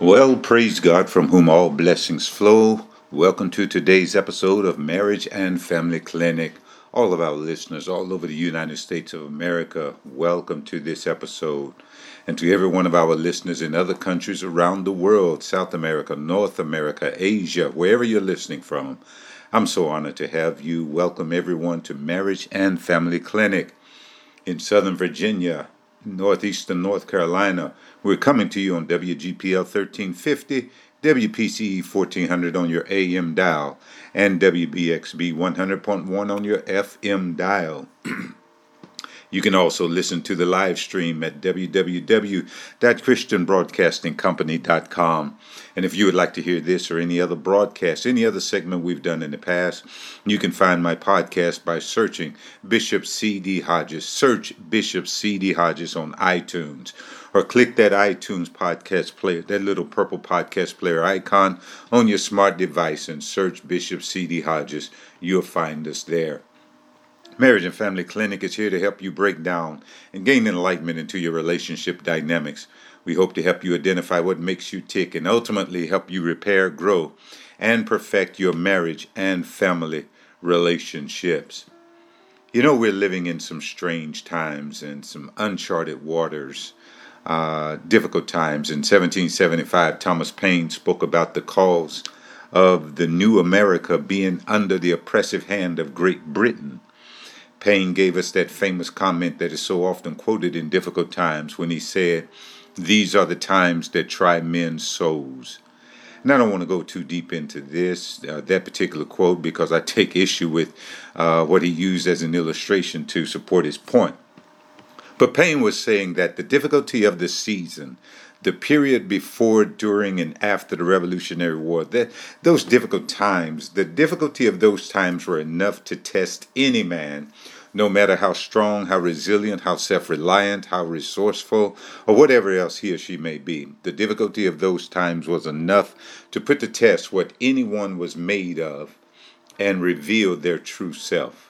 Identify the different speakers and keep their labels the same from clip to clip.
Speaker 1: Well, praise God from whom all blessings flow. Welcome to today's episode of Marriage and Family Clinic. All of our listeners all over the United States of America, welcome to this episode. And to every one of our listeners in other countries around the world South America, North America, Asia, wherever you're listening from, I'm so honored to have you. Welcome everyone to Marriage and Family Clinic in Southern Virginia, northeastern North Carolina. We're coming to you on WGPL 1350, WPCE 1400 on your AM dial, and WBXB 100.1 on your FM dial. You can also listen to the live stream at www.christianbroadcastingcompany.com. And if you would like to hear this or any other broadcast, any other segment we've done in the past, you can find my podcast by searching Bishop C.D. Hodges. Search Bishop C.D. Hodges on iTunes or click that iTunes podcast player, that little purple podcast player icon on your smart device and search Bishop C.D. Hodges. You'll find us there. Marriage and Family Clinic is here to help you break down and gain enlightenment into your relationship dynamics. We hope to help you identify what makes you tick and ultimately help you repair, grow, and perfect your marriage and family relationships. You know, we're living in some strange times and some uncharted waters, uh, difficult times. In 1775, Thomas Paine spoke about the cause of the new America being under the oppressive hand of Great Britain. Paine gave us that famous comment that is so often quoted in difficult times when he said, These are the times that try men's souls. And I don't want to go too deep into this, uh, that particular quote, because I take issue with uh, what he used as an illustration to support his point. But Paine was saying that the difficulty of the season, the period before, during, and after the Revolutionary War, that those difficult times, the difficulty of those times were enough to test any man, no matter how strong, how resilient, how self reliant, how resourceful, or whatever else he or she may be. The difficulty of those times was enough to put to test what anyone was made of and reveal their true self.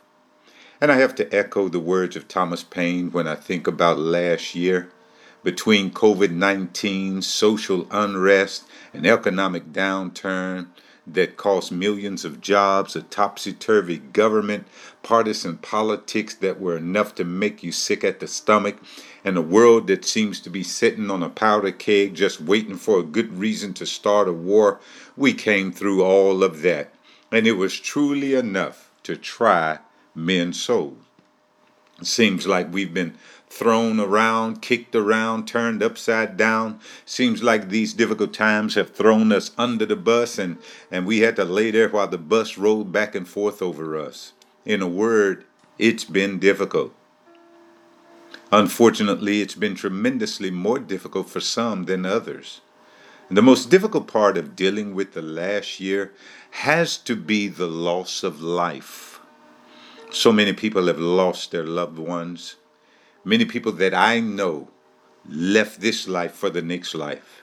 Speaker 1: And I have to echo the words of Thomas Paine when I think about last year between COVID 19, social unrest, and economic downturn that cost millions of jobs, a topsy turvy government, partisan politics that were enough to make you sick at the stomach, and a world that seems to be sitting on a powder keg just waiting for a good reason to start a war. We came through all of that, and it was truly enough to try men's souls. It seems like we've been thrown around, kicked around, turned upside down. Seems like these difficult times have thrown us under the bus and, and we had to lay there while the bus rolled back and forth over us. In a word, it's been difficult. Unfortunately, it's been tremendously more difficult for some than others. And the most difficult part of dealing with the last year has to be the loss of life. So many people have lost their loved ones. Many people that I know left this life for the next life.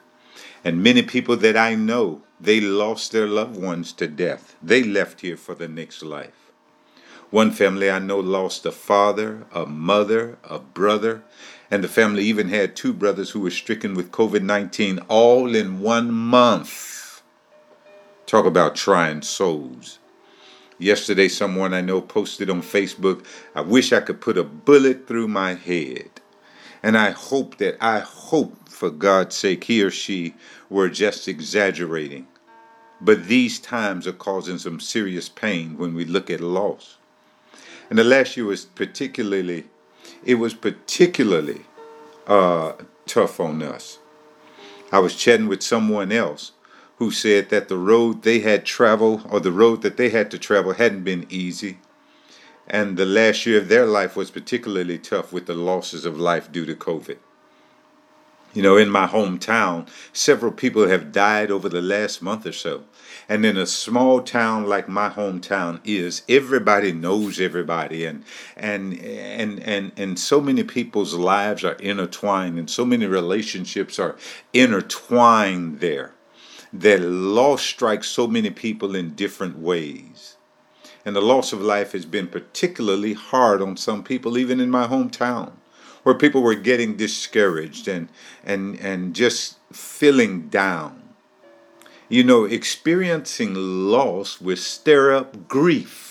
Speaker 1: And many people that I know, they lost their loved ones to death. They left here for the next life. One family I know lost a father, a mother, a brother, and the family even had two brothers who were stricken with COVID 19 all in one month. Talk about trying souls. Yesterday, someone I know posted on Facebook, I wish I could put a bullet through my head. And I hope that, I hope for God's sake, he or she were just exaggerating. But these times are causing some serious pain when we look at loss. And the last year was particularly, it was particularly uh, tough on us. I was chatting with someone else who said that the road they had traveled or the road that they had to travel hadn't been easy. And the last year of their life was particularly tough with the losses of life due to COVID. You know, in my hometown, several people have died over the last month or so. And in a small town like my hometown is, everybody knows everybody and and and and and so many people's lives are intertwined and so many relationships are intertwined there that loss strikes so many people in different ways. And the loss of life has been particularly hard on some people, even in my hometown, where people were getting discouraged and and and just feeling down. You know, experiencing loss will stir up grief.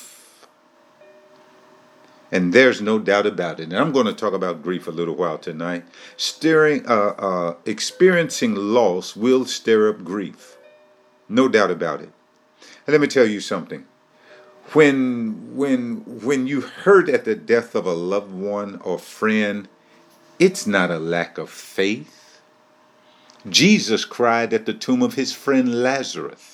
Speaker 1: And there's no doubt about it. And I'm going to talk about grief a little while tonight. Stirring, uh, uh, experiencing loss will stir up grief. No doubt about it. And let me tell you something. When when when you hurt at the death of a loved one or friend, it's not a lack of faith. Jesus cried at the tomb of his friend Lazarus.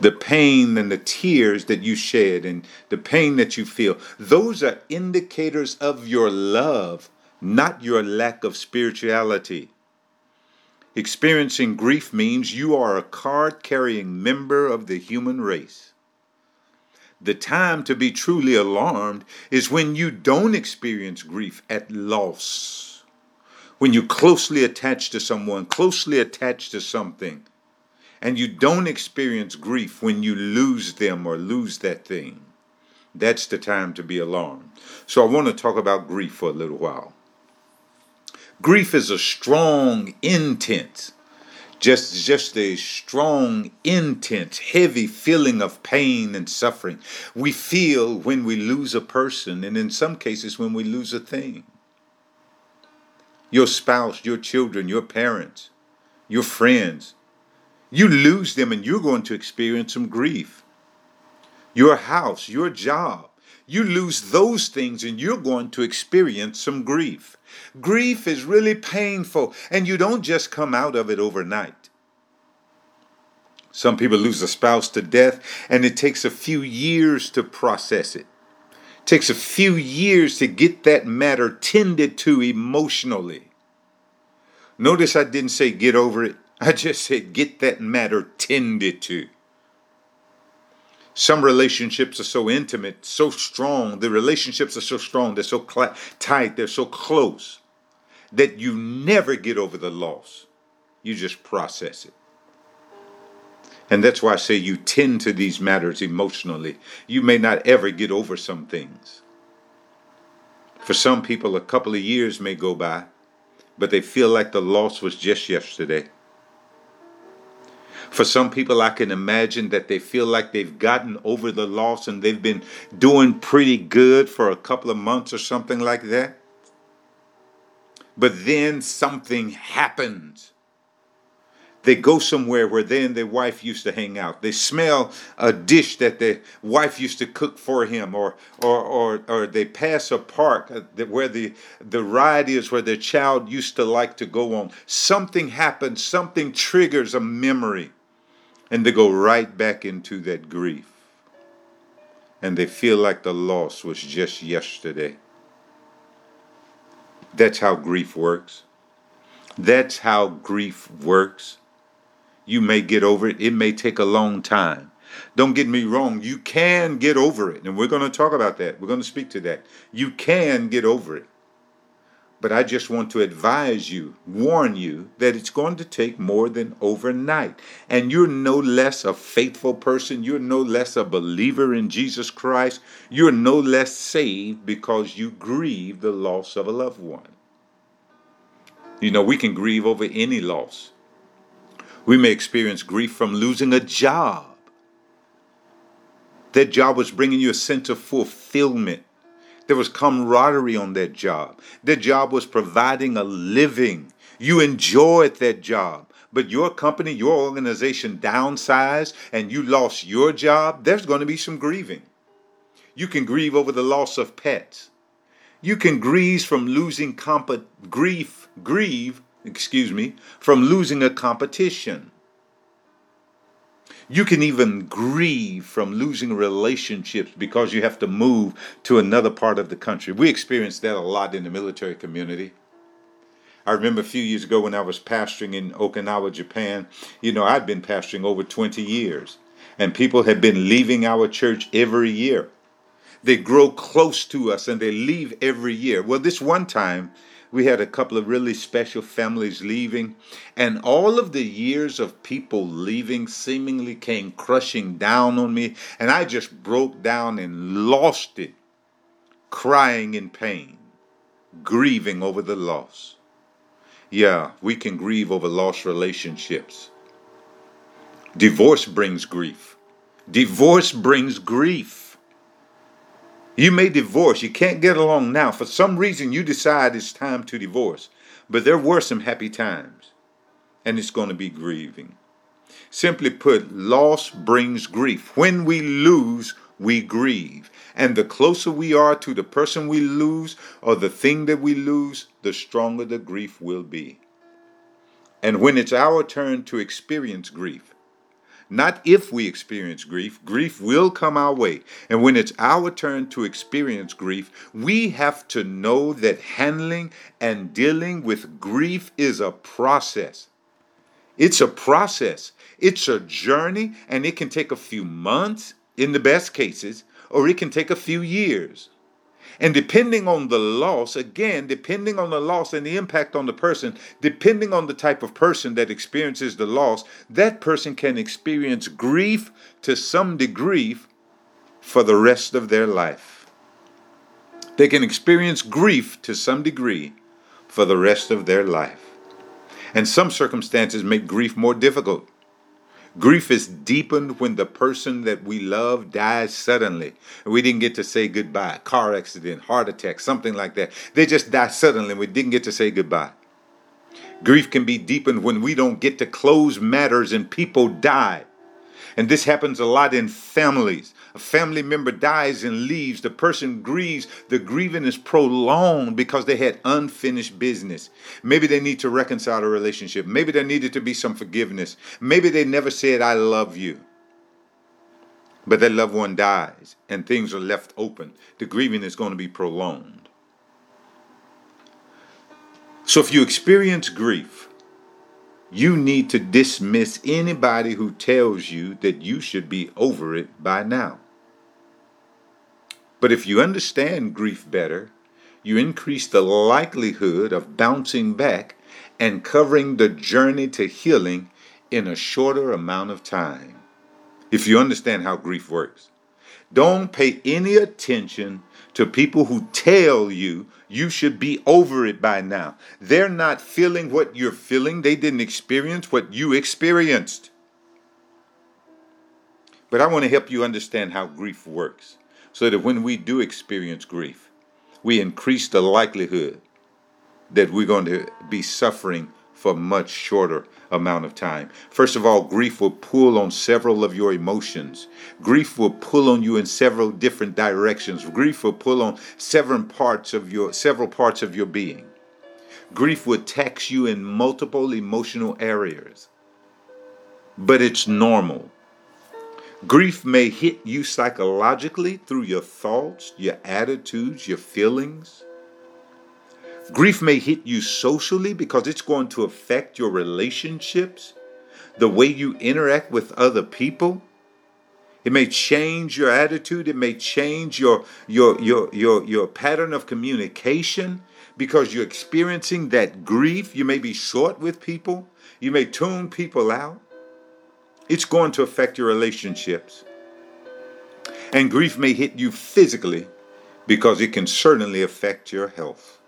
Speaker 1: The pain and the tears that you shed and the pain that you feel, those are indicators of your love, not your lack of spirituality. Experiencing grief means you are a card carrying member of the human race. The time to be truly alarmed is when you don't experience grief at loss. When you're closely attached to someone, closely attached to something, and you don't experience grief when you lose them or lose that thing. That's the time to be alarmed. So I want to talk about grief for a little while. Grief is a strong, intense, just just a strong intense heavy feeling of pain and suffering we feel when we lose a person and in some cases when we lose a thing your spouse your children your parents your friends you lose them and you're going to experience some grief your house your job you lose those things and you're going to experience some grief Grief is really painful, and you don't just come out of it overnight. Some people lose a spouse to death, and it takes a few years to process it. It takes a few years to get that matter tended to emotionally. Notice I didn't say get over it, I just said get that matter tended to. Some relationships are so intimate, so strong. The relationships are so strong, they're so cl- tight, they're so close that you never get over the loss. You just process it. And that's why I say you tend to these matters emotionally. You may not ever get over some things. For some people, a couple of years may go by, but they feel like the loss was just yesterday. For some people, I can imagine that they feel like they've gotten over the loss and they've been doing pretty good for a couple of months or something like that. But then something happens. They go somewhere where they and their wife used to hang out. They smell a dish that their wife used to cook for him, or or or, or they pass a park where the the ride is where their child used to like to go on. Something happens. Something triggers a memory and they go right back into that grief. And they feel like the loss was just yesterday. That's how grief works. That's how grief works. You may get over it, it may take a long time. Don't get me wrong, you can get over it. And we're going to talk about that. We're going to speak to that. You can get over it. But I just want to advise you, warn you, that it's going to take more than overnight. And you're no less a faithful person. You're no less a believer in Jesus Christ. You're no less saved because you grieve the loss of a loved one. You know, we can grieve over any loss. We may experience grief from losing a job. That job was bringing you a sense of fulfillment there was camaraderie on that job. That job was providing a living. You enjoyed that job. But your company, your organization downsized and you lost your job, there's going to be some grieving. You can grieve over the loss of pets. You can grieve from losing comp- grief, grieve, excuse me, from losing a competition. You can even grieve from losing relationships because you have to move to another part of the country. We experienced that a lot in the military community. I remember a few years ago when I was pastoring in Okinawa, Japan. You know, I'd been pastoring over 20 years, and people had been leaving our church every year. They grow close to us and they leave every year. Well, this one time, we had a couple of really special families leaving, and all of the years of people leaving seemingly came crushing down on me, and I just broke down and lost it, crying in pain, grieving over the loss. Yeah, we can grieve over lost relationships. Divorce brings grief. Divorce brings grief. You may divorce. You can't get along now. For some reason, you decide it's time to divorce. But there were some happy times, and it's going to be grieving. Simply put, loss brings grief. When we lose, we grieve. And the closer we are to the person we lose or the thing that we lose, the stronger the grief will be. And when it's our turn to experience grief, not if we experience grief, grief will come our way. And when it's our turn to experience grief, we have to know that handling and dealing with grief is a process. It's a process, it's a journey, and it can take a few months in the best cases, or it can take a few years. And depending on the loss, again, depending on the loss and the impact on the person, depending on the type of person that experiences the loss, that person can experience grief to some degree for the rest of their life. They can experience grief to some degree for the rest of their life. And some circumstances make grief more difficult. Grief is deepened when the person that we love dies suddenly. We didn't get to say goodbye. Car accident, heart attack, something like that. They just die suddenly and we didn't get to say goodbye. Grief can be deepened when we don't get to close matters and people die. And this happens a lot in families. A family member dies and leaves. The person grieves. The grieving is prolonged because they had unfinished business. Maybe they need to reconcile a relationship. Maybe there needed to be some forgiveness. Maybe they never said, I love you. But that loved one dies and things are left open. The grieving is going to be prolonged. So if you experience grief, you need to dismiss anybody who tells you that you should be over it by now. But if you understand grief better, you increase the likelihood of bouncing back and covering the journey to healing in a shorter amount of time. If you understand how grief works, don't pay any attention to people who tell you you should be over it by now. They're not feeling what you're feeling, they didn't experience what you experienced. But I want to help you understand how grief works so that when we do experience grief, we increase the likelihood that we're going to be suffering for much shorter amount of time. First of all, grief will pull on several of your emotions. Grief will pull on you in several different directions. Grief will pull on several parts of your several parts of your being. Grief will tax you in multiple emotional areas. But it's normal. Grief may hit you psychologically through your thoughts, your attitudes, your feelings. Grief may hit you socially because it's going to affect your relationships, the way you interact with other people. It may change your attitude, it may change your your your your your pattern of communication because you're experiencing that grief. You may be short with people, you may tune people out. It's going to affect your relationships. And grief may hit you physically because it can certainly affect your health.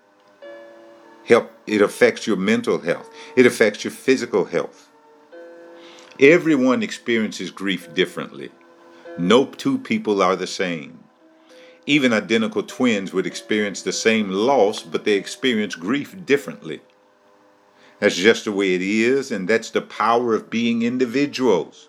Speaker 1: Help it affects your mental health. It affects your physical health. Everyone experiences grief differently. No two people are the same. Even identical twins would experience the same loss but they experience grief differently that's just the way it is and that's the power of being individuals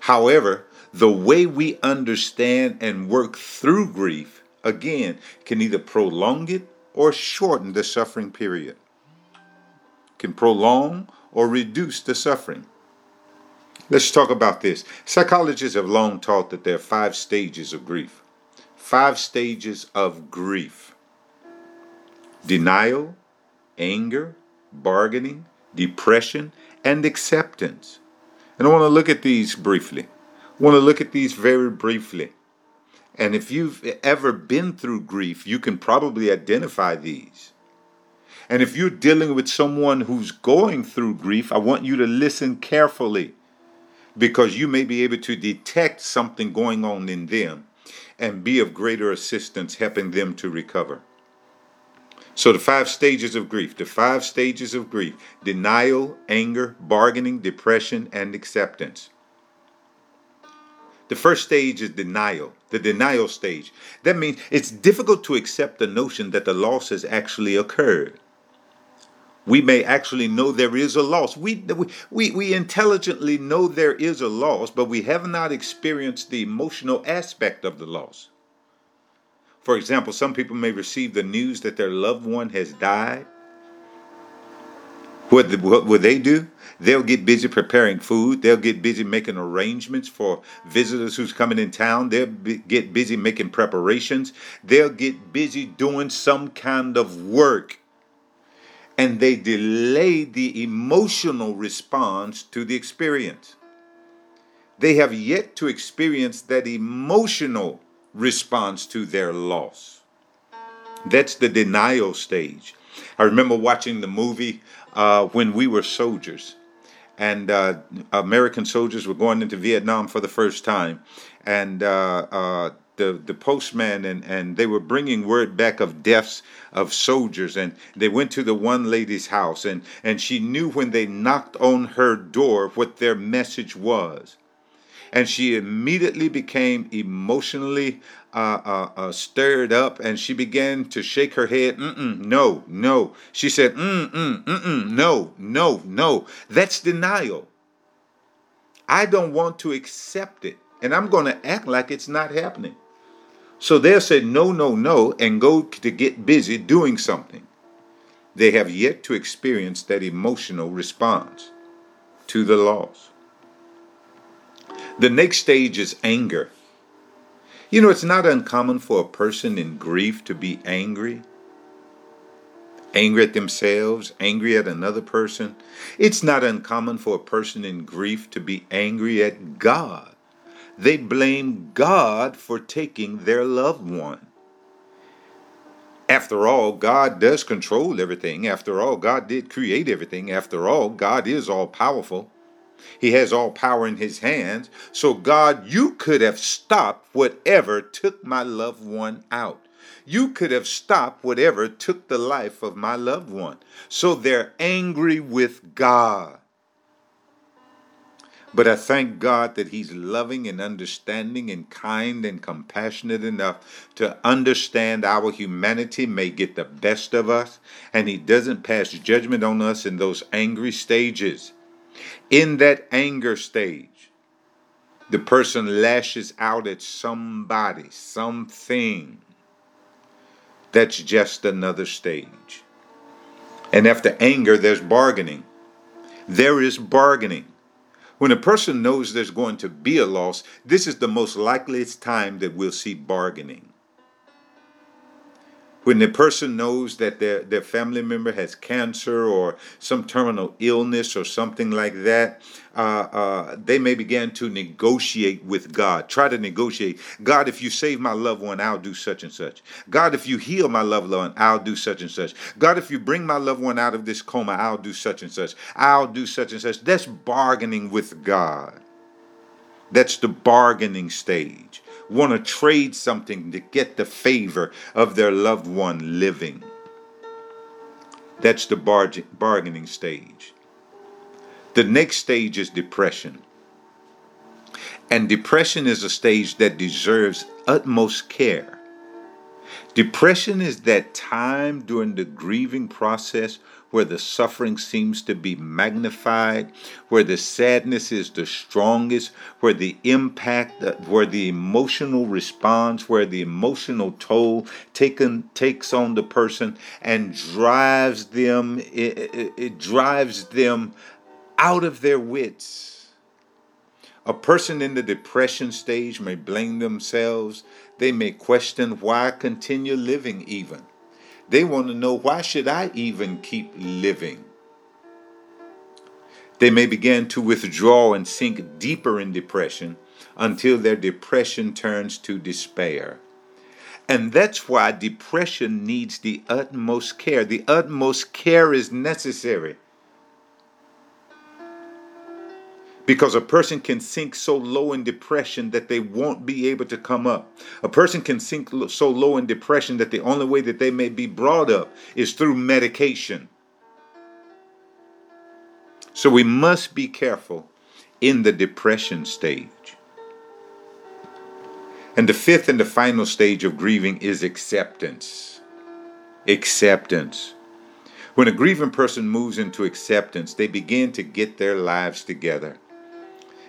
Speaker 1: however the way we understand and work through grief again can either prolong it or shorten the suffering period, can prolong or reduce the suffering. Let's talk about this. Psychologists have long taught that there are five stages of grief. Five stages of grief denial, anger, bargaining, depression, and acceptance. And I want to look at these briefly. I want to look at these very briefly. And if you've ever been through grief, you can probably identify these. And if you're dealing with someone who's going through grief, I want you to listen carefully because you may be able to detect something going on in them and be of greater assistance helping them to recover. So, the five stages of grief, the five stages of grief denial, anger, bargaining, depression, and acceptance. The first stage is denial, the denial stage. That means it's difficult to accept the notion that the loss has actually occurred. We may actually know there is a loss. We, we, we intelligently know there is a loss, but we have not experienced the emotional aspect of the loss. For example, some people may receive the news that their loved one has died. What, the, what will they do? They'll get busy preparing food. They'll get busy making arrangements for visitors who's coming in town. They'll be, get busy making preparations. They'll get busy doing some kind of work. And they delay the emotional response to the experience. They have yet to experience that emotional response to their loss. That's the denial stage. I remember watching the movie uh, when we were soldiers, and uh, American soldiers were going into Vietnam for the first time, and uh, uh the the postman and and they were bringing word back of deaths of soldiers, and they went to the one lady's house, and and she knew when they knocked on her door what their message was and she immediately became emotionally uh, uh, uh, stirred up and she began to shake her head. Mm-mm, no, no. She said, mm-mm, mm-mm, no, no, no. That's denial. I don't want to accept it, and I'm going to act like it's not happening. So they'll say no, no, no, and go to get busy doing something. They have yet to experience that emotional response to the loss. The next stage is anger. You know, it's not uncommon for a person in grief to be angry. Angry at themselves, angry at another person. It's not uncommon for a person in grief to be angry at God. They blame God for taking their loved one. After all, God does control everything. After all, God did create everything. After all, God is all powerful. He has all power in his hands. So, God, you could have stopped whatever took my loved one out. You could have stopped whatever took the life of my loved one. So they're angry with God. But I thank God that He's loving and understanding and kind and compassionate enough to understand our humanity may get the best of us, and He doesn't pass judgment on us in those angry stages. In that anger stage, the person lashes out at somebody, something. That's just another stage. And after anger, there's bargaining. There is bargaining. When a person knows there's going to be a loss, this is the most likeliest time that we'll see bargaining when the person knows that their, their family member has cancer or some terminal illness or something like that, uh, uh, they may begin to negotiate with God. Try to negotiate. God, if you save my loved one, I'll do such and such. God, if you heal my loved one, I'll do such and such. God, if you bring my loved one out of this coma, I'll do such and such. I'll do such and such. That's bargaining with God. That's the bargaining stage want to trade something to get the favor of their loved one living. That's the bargaining stage. The next stage is depression. And depression is a stage that deserves utmost care. Depression is that time during the grieving process where the suffering seems to be magnified, where the sadness is the strongest, where the impact, uh, where the emotional response, where the emotional toll taken takes on the person and drives them, it, it, it drives them out of their wits. A person in the depression stage may blame themselves. They may question why continue living even. They want to know why should I even keep living? They may begin to withdraw and sink deeper in depression until their depression turns to despair. And that's why depression needs the utmost care. The utmost care is necessary. Because a person can sink so low in depression that they won't be able to come up. A person can sink so low in depression that the only way that they may be brought up is through medication. So we must be careful in the depression stage. And the fifth and the final stage of grieving is acceptance. Acceptance. When a grieving person moves into acceptance, they begin to get their lives together.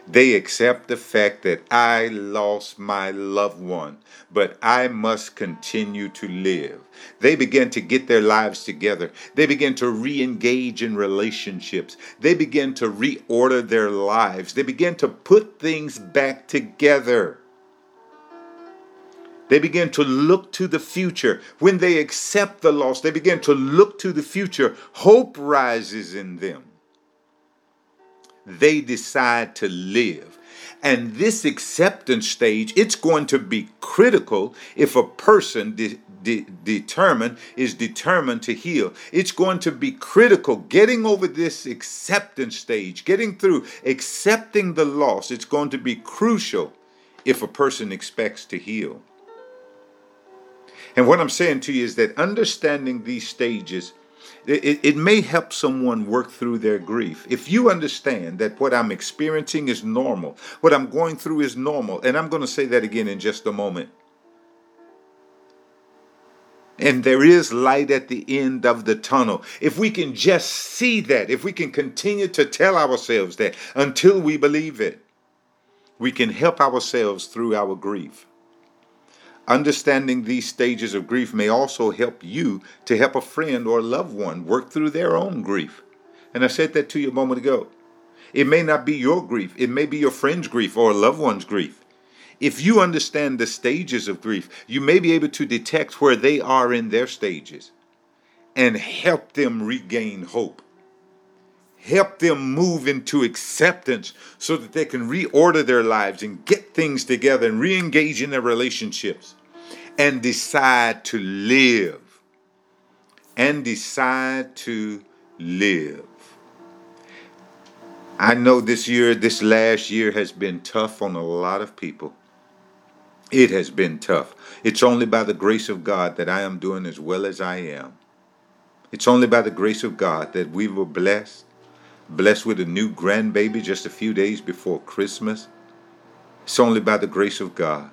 Speaker 1: They accept the fact that I lost my loved one, but I must continue to live. They begin to get their lives together. They begin to re engage in relationships. They begin to reorder their lives. They begin to put things back together. They begin to look to the future. When they accept the loss, they begin to look to the future. Hope rises in them. They decide to live. And this acceptance stage, it's going to be critical if a person de- de- determined is determined to heal. It's going to be critical getting over this acceptance stage, getting through accepting the loss. It's going to be crucial if a person expects to heal. And what I'm saying to you is that understanding these stages, it, it may help someone work through their grief. If you understand that what I'm experiencing is normal, what I'm going through is normal, and I'm going to say that again in just a moment. And there is light at the end of the tunnel. If we can just see that, if we can continue to tell ourselves that until we believe it, we can help ourselves through our grief. Understanding these stages of grief may also help you to help a friend or a loved one work through their own grief. And I said that to you a moment ago. It may not be your grief, it may be your friend's grief or a loved one's grief. If you understand the stages of grief, you may be able to detect where they are in their stages and help them regain hope. Help them move into acceptance so that they can reorder their lives and get things together and re engage in their relationships and decide to live. And decide to live. I know this year, this last year has been tough on a lot of people. It has been tough. It's only by the grace of God that I am doing as well as I am. It's only by the grace of God that we were blessed blessed with a new grandbaby just a few days before Christmas. It's only by the grace of God.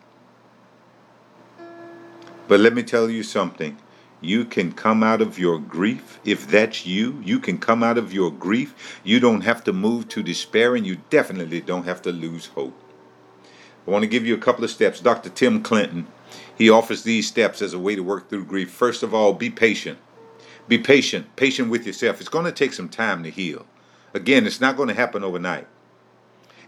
Speaker 1: But let me tell you something. You can come out of your grief. If that's you, you can come out of your grief. You don't have to move to despair, and you definitely don't have to lose hope. I want to give you a couple of steps. Dr. Tim Clinton, he offers these steps as a way to work through grief. First of all, be patient. Be patient, patient with yourself. It's going to take some time to heal. Again, it's not going to happen overnight.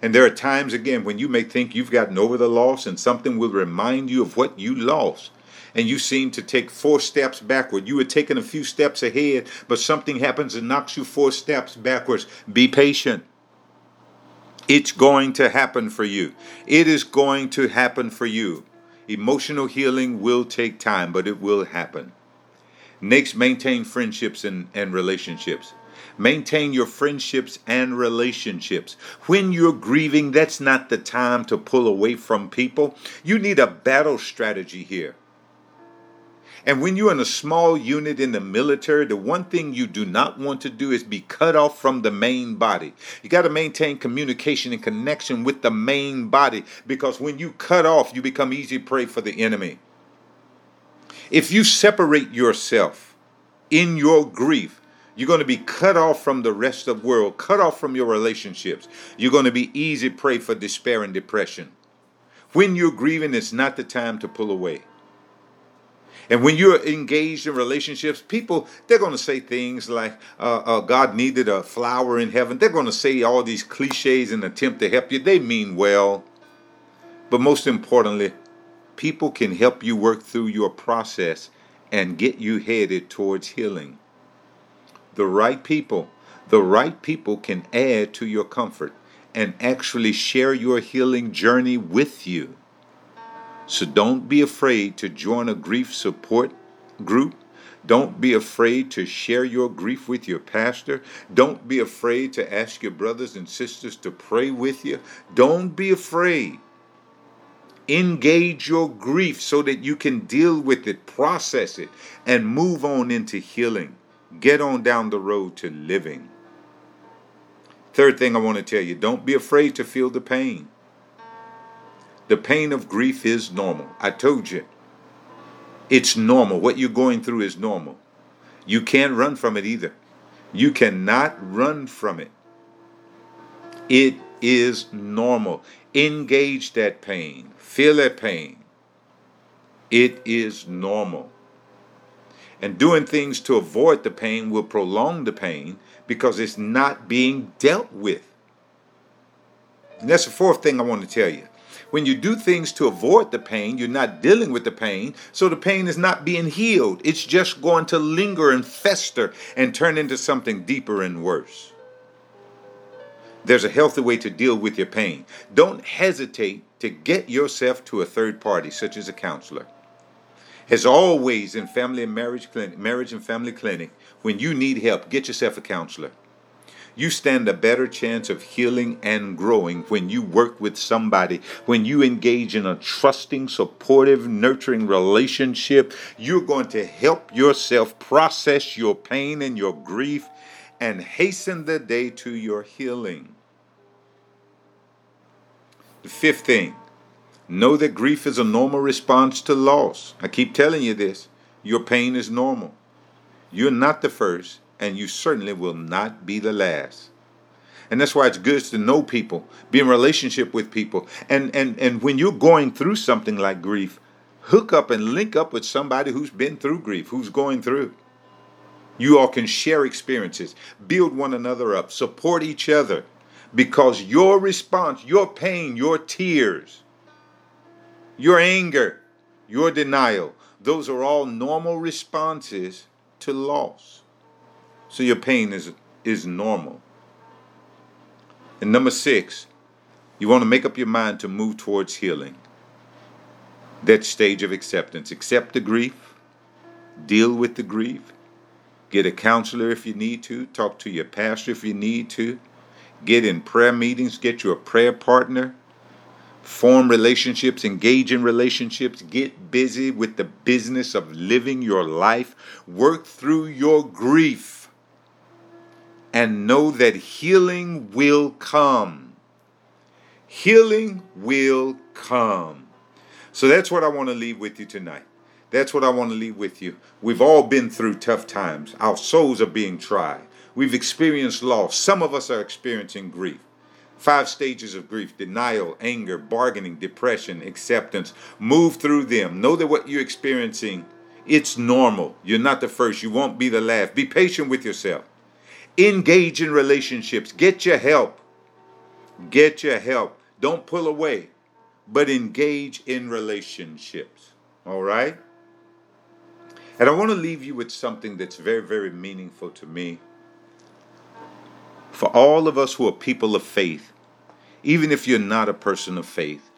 Speaker 1: And there are times, again, when you may think you've gotten over the loss and something will remind you of what you lost. And you seem to take four steps backward. You were taking a few steps ahead, but something happens and knocks you four steps backwards. Be patient. It's going to happen for you. It is going to happen for you. Emotional healing will take time, but it will happen. Next, maintain friendships and, and relationships. Maintain your friendships and relationships. When you're grieving, that's not the time to pull away from people. You need a battle strategy here. And when you're in a small unit in the military, the one thing you do not want to do is be cut off from the main body. You got to maintain communication and connection with the main body because when you cut off, you become easy prey for the enemy. If you separate yourself in your grief, you're going to be cut off from the rest of the world, cut off from your relationships. You're going to be easy prey for despair and depression. When you're grieving, it's not the time to pull away. And when you're engaged in relationships, people, they're going to say things like, uh, uh, God needed a flower in heaven. They're going to say all these cliches and attempt to help you. They mean well. But most importantly, people can help you work through your process and get you headed towards healing the right people, the right people can add to your comfort and actually share your healing journey with you. So don't be afraid to join a grief support group. Don't be afraid to share your grief with your pastor. Don't be afraid to ask your brothers and sisters to pray with you. Don't be afraid. Engage your grief so that you can deal with it, process it, and move on into healing. Get on down the road to living. Third thing I want to tell you don't be afraid to feel the pain. The pain of grief is normal. I told you. It's normal. What you're going through is normal. You can't run from it either. You cannot run from it. It is normal. Engage that pain. Feel that pain. It is normal. And doing things to avoid the pain will prolong the pain because it's not being dealt with. And that's the fourth thing I want to tell you. When you do things to avoid the pain, you're not dealing with the pain, so the pain is not being healed. It's just going to linger and fester and turn into something deeper and worse. There's a healthy way to deal with your pain. Don't hesitate to get yourself to a third party, such as a counselor. As always in family and marriage clinic, marriage and family clinic, when you need help, get yourself a counselor. You stand a better chance of healing and growing when you work with somebody, when you engage in a trusting, supportive, nurturing relationship. You're going to help yourself process your pain and your grief and hasten the day to your healing. The fifth thing know that grief is a normal response to loss. I keep telling you this your pain is normal. You're not the first, and you certainly will not be the last. And that's why it's good to know people, be in relationship with people. And and and when you're going through something like grief, hook up and link up with somebody who's been through grief, who's going through. You all can share experiences, build one another up, support each other because your response, your pain, your tears, your anger, your denial, those are all normal responses to loss. So your pain is is normal. And number six, you want to make up your mind to move towards healing. That stage of acceptance. Accept the grief, deal with the grief, get a counselor if you need to, talk to your pastor if you need to, get in prayer meetings, get you a prayer partner, form relationships, engage in relationships, get busy with the business of living your life, work through your grief and know that healing will come. Healing will come. So that's what I want to leave with you tonight. That's what I want to leave with you. We've all been through tough times. Our souls are being tried. We've experienced loss. Some of us are experiencing grief. Five stages of grief denial, anger, bargaining, depression, acceptance. Move through them. Know that what you're experiencing, it's normal. You're not the first. You won't be the last. Be patient with yourself. Engage in relationships. Get your help. Get your help. Don't pull away, but engage in relationships. All right? And I want to leave you with something that's very, very meaningful to me. For all of us who are people of faith, even if you're not a person of faith,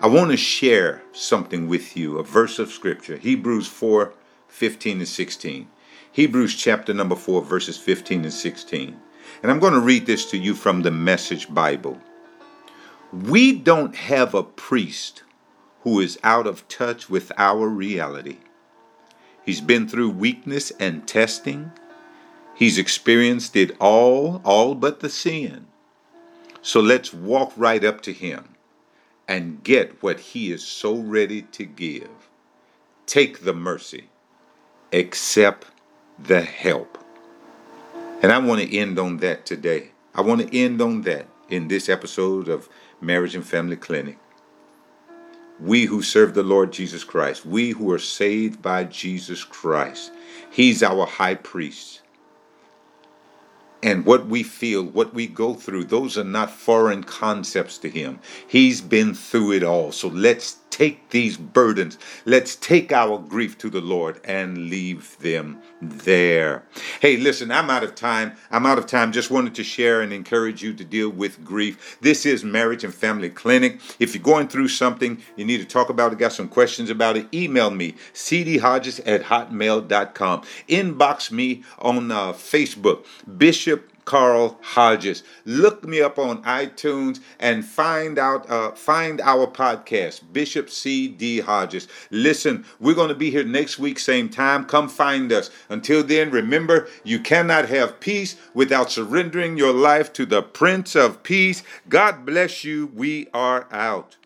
Speaker 1: I want to share something with you, a verse of scripture, Hebrews 4 15 and 16. Hebrews chapter number 4, verses 15 and 16. And I'm going to read this to you from the Message Bible. We don't have a priest who is out of touch with our reality. He's been through weakness and testing. He's experienced it all, all but the sin. So let's walk right up to him and get what he is so ready to give. Take the mercy, accept the help. And I want to end on that today. I want to end on that in this episode of Marriage and Family Clinic. We who serve the Lord Jesus Christ, we who are saved by Jesus Christ, He's our high priest. And what we feel, what we go through, those are not foreign concepts to Him. He's been through it all. So let's take these burdens. Let's take our grief to the Lord and leave them there. Hey, listen, I'm out of time. I'm out of time. Just wanted to share and encourage you to deal with grief. This is Marriage and Family Clinic. If you're going through something, you need to talk about it, got some questions about it, email me, cdhodges at hotmail.com. Inbox me on uh, Facebook, Bishop Carl Hodges. Look me up on iTunes and find out uh, find our podcast, Bishop C. D. Hodges. Listen, we're going to be here next week, same time. Come find us. Until then, remember, you cannot have peace without surrendering your life to the Prince of Peace. God bless you. We are out.